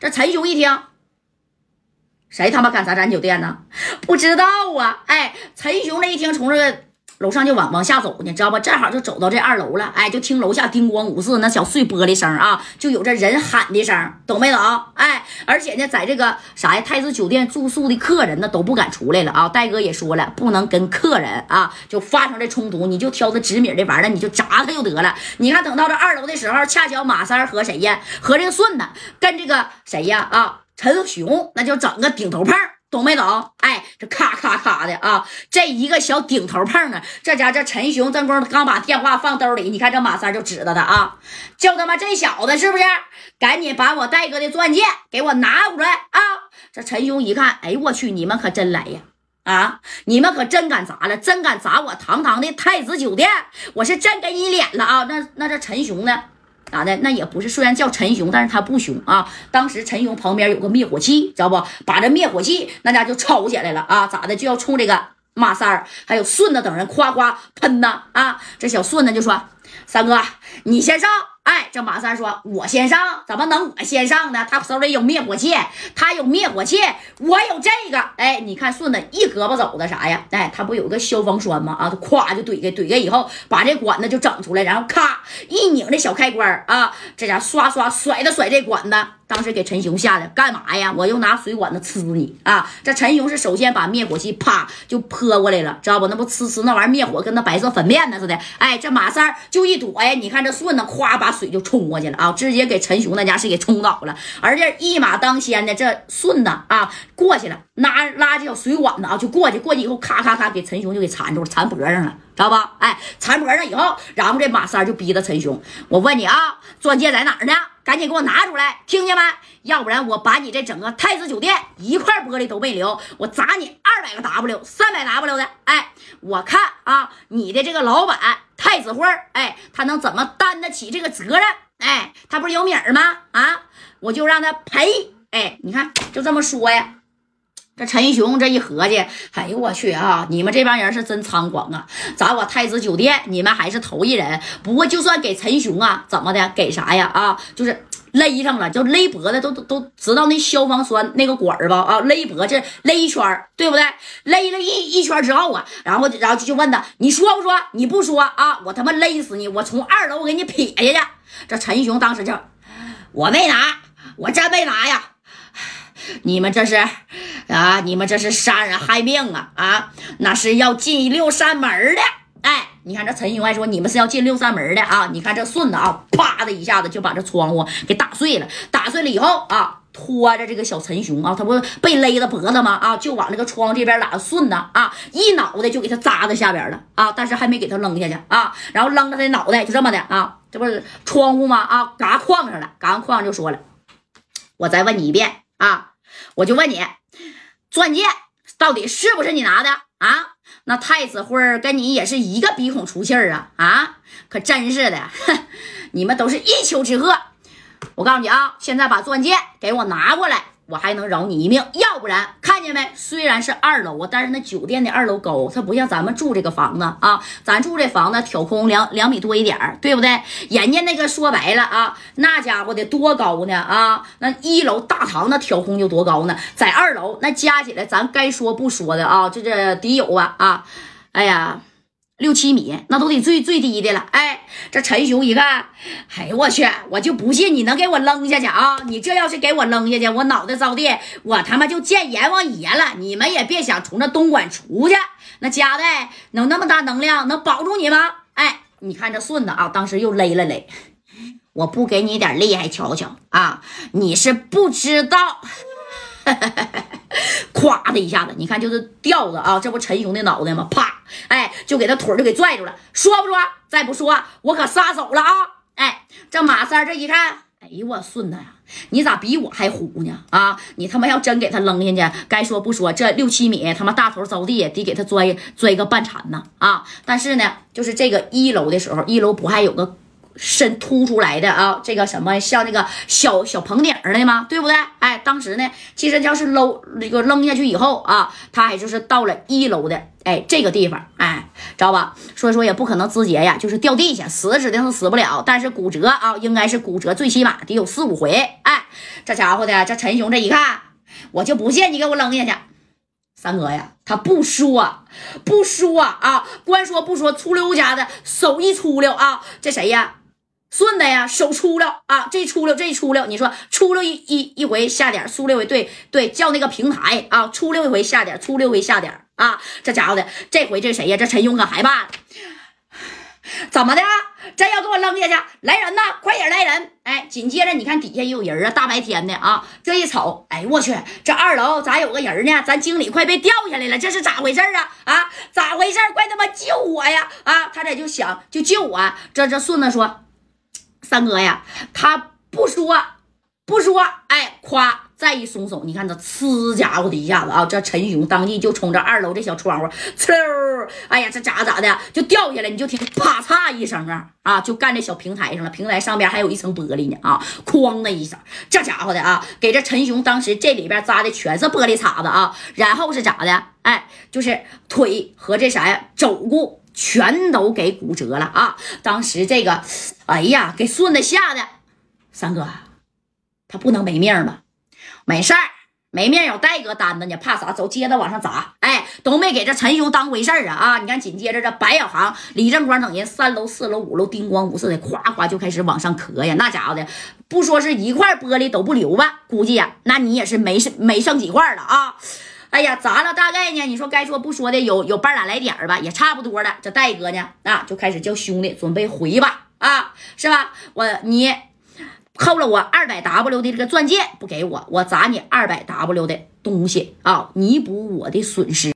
这陈雄一听，谁他妈敢砸咱酒店呢？不知道啊。哎，陈雄这一听，从这。楼上就往往下走呢，知道吧？正好就走到这二楼了，哎，就听楼下叮咣五四那小碎玻璃声啊，就有这人喊的声，懂没懂？哎，而且呢，在这个啥呀太子酒店住宿的客人呢都不敢出来了啊。戴哥也说了，不能跟客人啊就发生这冲突，你就挑这直米的玩意儿，你就砸他就得了。你看，等到这二楼的时候，恰巧马三和谁呀，和这个顺子跟这个谁呀啊陈雄，那就整个顶头碰。懂没懂？哎，这咔咔咔的啊，这一个小顶头碰啊，这家这陈雄正光刚把电话放兜里，你看这马三就指着他啊，就他妈这小子是不是？赶紧把我戴哥的钻戒给我拿过来啊！这陈雄一看，哎呦我去，你们可真来呀！啊，你们可真敢砸了，真敢砸我堂堂的太子酒店，我是真给你脸了啊！那那这陈雄呢？咋的？那也不是，虽然叫陈雄，但是他不凶啊。当时陈雄旁边有个灭火器，知道不？把这灭火器那家就抽起来了啊！咋的？就要冲这个马三儿还有顺子等人夸夸喷呐啊！这小顺子就说：“三哥，你先上。”哎，这马三说：“我先上，怎么能我先上呢？他手里有灭火器，他有灭火器，我有这个。哎，你看顺子一胳膊肘子啥呀？哎，他不有个消防栓吗？啊，他咵就怼开，怼开以后把这管子就整出来，然后咔一拧这小开关啊，这家刷刷甩的甩这管子。当时给陈雄吓的，干嘛呀？我又拿水管子呲你啊！这陈雄是首先把灭火器啪就泼过来了，知道不？那不呲呲那玩意灭火，跟那白色粉面子似的。哎，这马三就就一躲呀，你看这顺子咵把水就冲过去了啊，直接给陈雄那家是给冲倒了。而这一马当先的这顺子啊过去了，拉拉这小水管子啊就过去，过去以后咔咔咔给陈雄就给缠住了，缠脖上了，知道吧？哎，缠脖上以后，然后这马三就逼着陈雄，我问你啊，钻戒在哪儿呢？赶紧给我拿出来，听见没？要不然我把你这整个太子酒店一块玻璃都没留，我砸你二百个 W，三百 W 的。哎，我看啊，你的这个老板太子辉哎，他能怎么担得起这个责任？哎，他不是有米儿吗？啊，我就让他赔。哎，你看，就这么说呀。这陈雄这一合计，哎呦我去啊！你们这帮人是真猖狂啊！砸我太子酒店，你们还是头一人。不过就算给陈雄啊，怎么的？给啥呀？啊，就是勒上了，就勒脖子，都都都知道那消防栓那个管儿吧？啊，勒脖子勒一圈对不对？勒了一一圈之后啊，然后然后就就问他，你说不说？你不说啊，我他妈勒死你！我从二楼给你撇下去。这陈雄当时就，我没拿，我真没拿呀。你们这是啊？你们这是杀人害命啊！啊，那是要进六扇门的。哎，你看这陈雄还说你们是要进六扇门的啊！你看这顺子啊，啪的一下子就把这窗户给打碎了。打碎了以后啊，拖着这个小陈雄啊，他不被勒着脖子吗？啊，就往那个窗这边拉。顺呢啊，一脑袋就给他扎在下边了啊！但是还没给他扔下去啊，然后扔着他的脑袋就这么的啊，这不是窗户吗？啊，嘎框上了。嘎完框就说了，我再问你一遍啊！我就问你，钻戒到底是不是你拿的啊？那太子辉跟你也是一个鼻孔出气儿啊啊！可真是的，你们都是一丘之貉。我告诉你啊，现在把钻戒给我拿过来。我还能饶你一命，要不然看见没？虽然是二楼啊，但是那酒店的二楼高，它不像咱们住这个房子啊。咱住这房子挑空两两米多一点，对不对？人家那个说白了啊，那家伙得多高呢啊？那一楼大堂那挑空就多高呢？在二楼那加起来，咱该说不说的啊，这这得有啊啊！哎呀。六七米，那都得最最低的了。哎，这陈雄一看，哎呦我去，我就不信你能给我扔下去啊！你这要是给我扔下去，我脑袋着地，我他妈就见阎王爷了！你们也别想从那东莞出去，那家代有那么大能量，能保住你吗？哎，你看这顺子啊，当时又勒了勒，我不给你点厉害瞧瞧啊！你是不知道。咵的一下子，你看就是吊着啊，这不陈雄的脑袋吗？啪，哎，就给他腿就给拽住了。说不说？再不说，我可撒手了啊！哎，这马三这一看，哎呦我顺子呀，你咋比我还虎呢？啊，你他妈要真给他扔下去，该说不说，这六七米他妈大头着地，得给他拽拽个半残呢啊！但是呢，就是这个一楼的时候，一楼不还有个。伸凸出来的啊，这个什么像那个小小棚顶的吗？对不对？哎，当时呢，其实要是搂这个扔下去以后啊，他还就是到了一楼的哎这个地方，哎，知道吧？所以说也不可能直接呀，就是掉地下，死指定是死不了，但是骨折啊，应该是骨折，最起码得有四五回。哎，这家伙的这陈雄这一看，我就不信你给我扔下去。三哥呀，他不说，不说啊，光说不说，粗溜家的手一粗溜啊，这谁呀？顺子呀，手粗溜啊，这粗溜这一粗溜，你说粗溜一一一回下点，粗溜一对对，叫那个平台啊，粗溜一回下点，粗溜一回下点啊，这家伙的这回这谁呀？这陈勇可害怕了。怎么的？真要给我扔下去？来人呐！快点来人！哎，紧接着你看底下也有人啊，大白天的啊，这一瞅，哎我去，这二楼咋有个人呢？咱经理快被掉下来了，这是咋回事啊？啊，咋回事？快他妈救我呀！啊，他这就想就救我。这这顺子说，三哥呀，他不说不说，哎，夸。再一松手，你看这呲家伙的一下子啊！这陈雄当即就冲着二楼这小窗户，呲哎呀，这咋咋的就掉下来？你就听啪嚓一声啊啊，就干这小平台上了。平台上边还有一层玻璃呢啊！哐的一声，这家伙的啊，给这陈雄当时这里边扎的全是玻璃碴子啊！然后是咋的？哎，就是腿和这啥呀，肘骨全都给骨折了啊！当时这个，哎呀，给顺子吓的，三哥，他不能没命吧？没事儿，没命有戴哥担着呢，怕啥？走，接着往上砸！哎，都没给这陈雄当回事儿啊！啊，你看，紧接着这白小航、李正光等人三楼、四楼、五楼，叮咣五四的，夸夸就开始往上磕呀！那家伙的，不说是一块玻璃都不留吧？估计呀，那你也是没剩没剩几块了啊！哎呀，砸了大概呢，你说该说不说的，有有半拉来点儿吧，也差不多了。这戴哥呢，啊，就开始叫兄弟准备回吧，啊，是吧？我你。扣了我二百 W 的这个钻戒不给我，我砸你二百 W 的东西啊，弥补我的损失。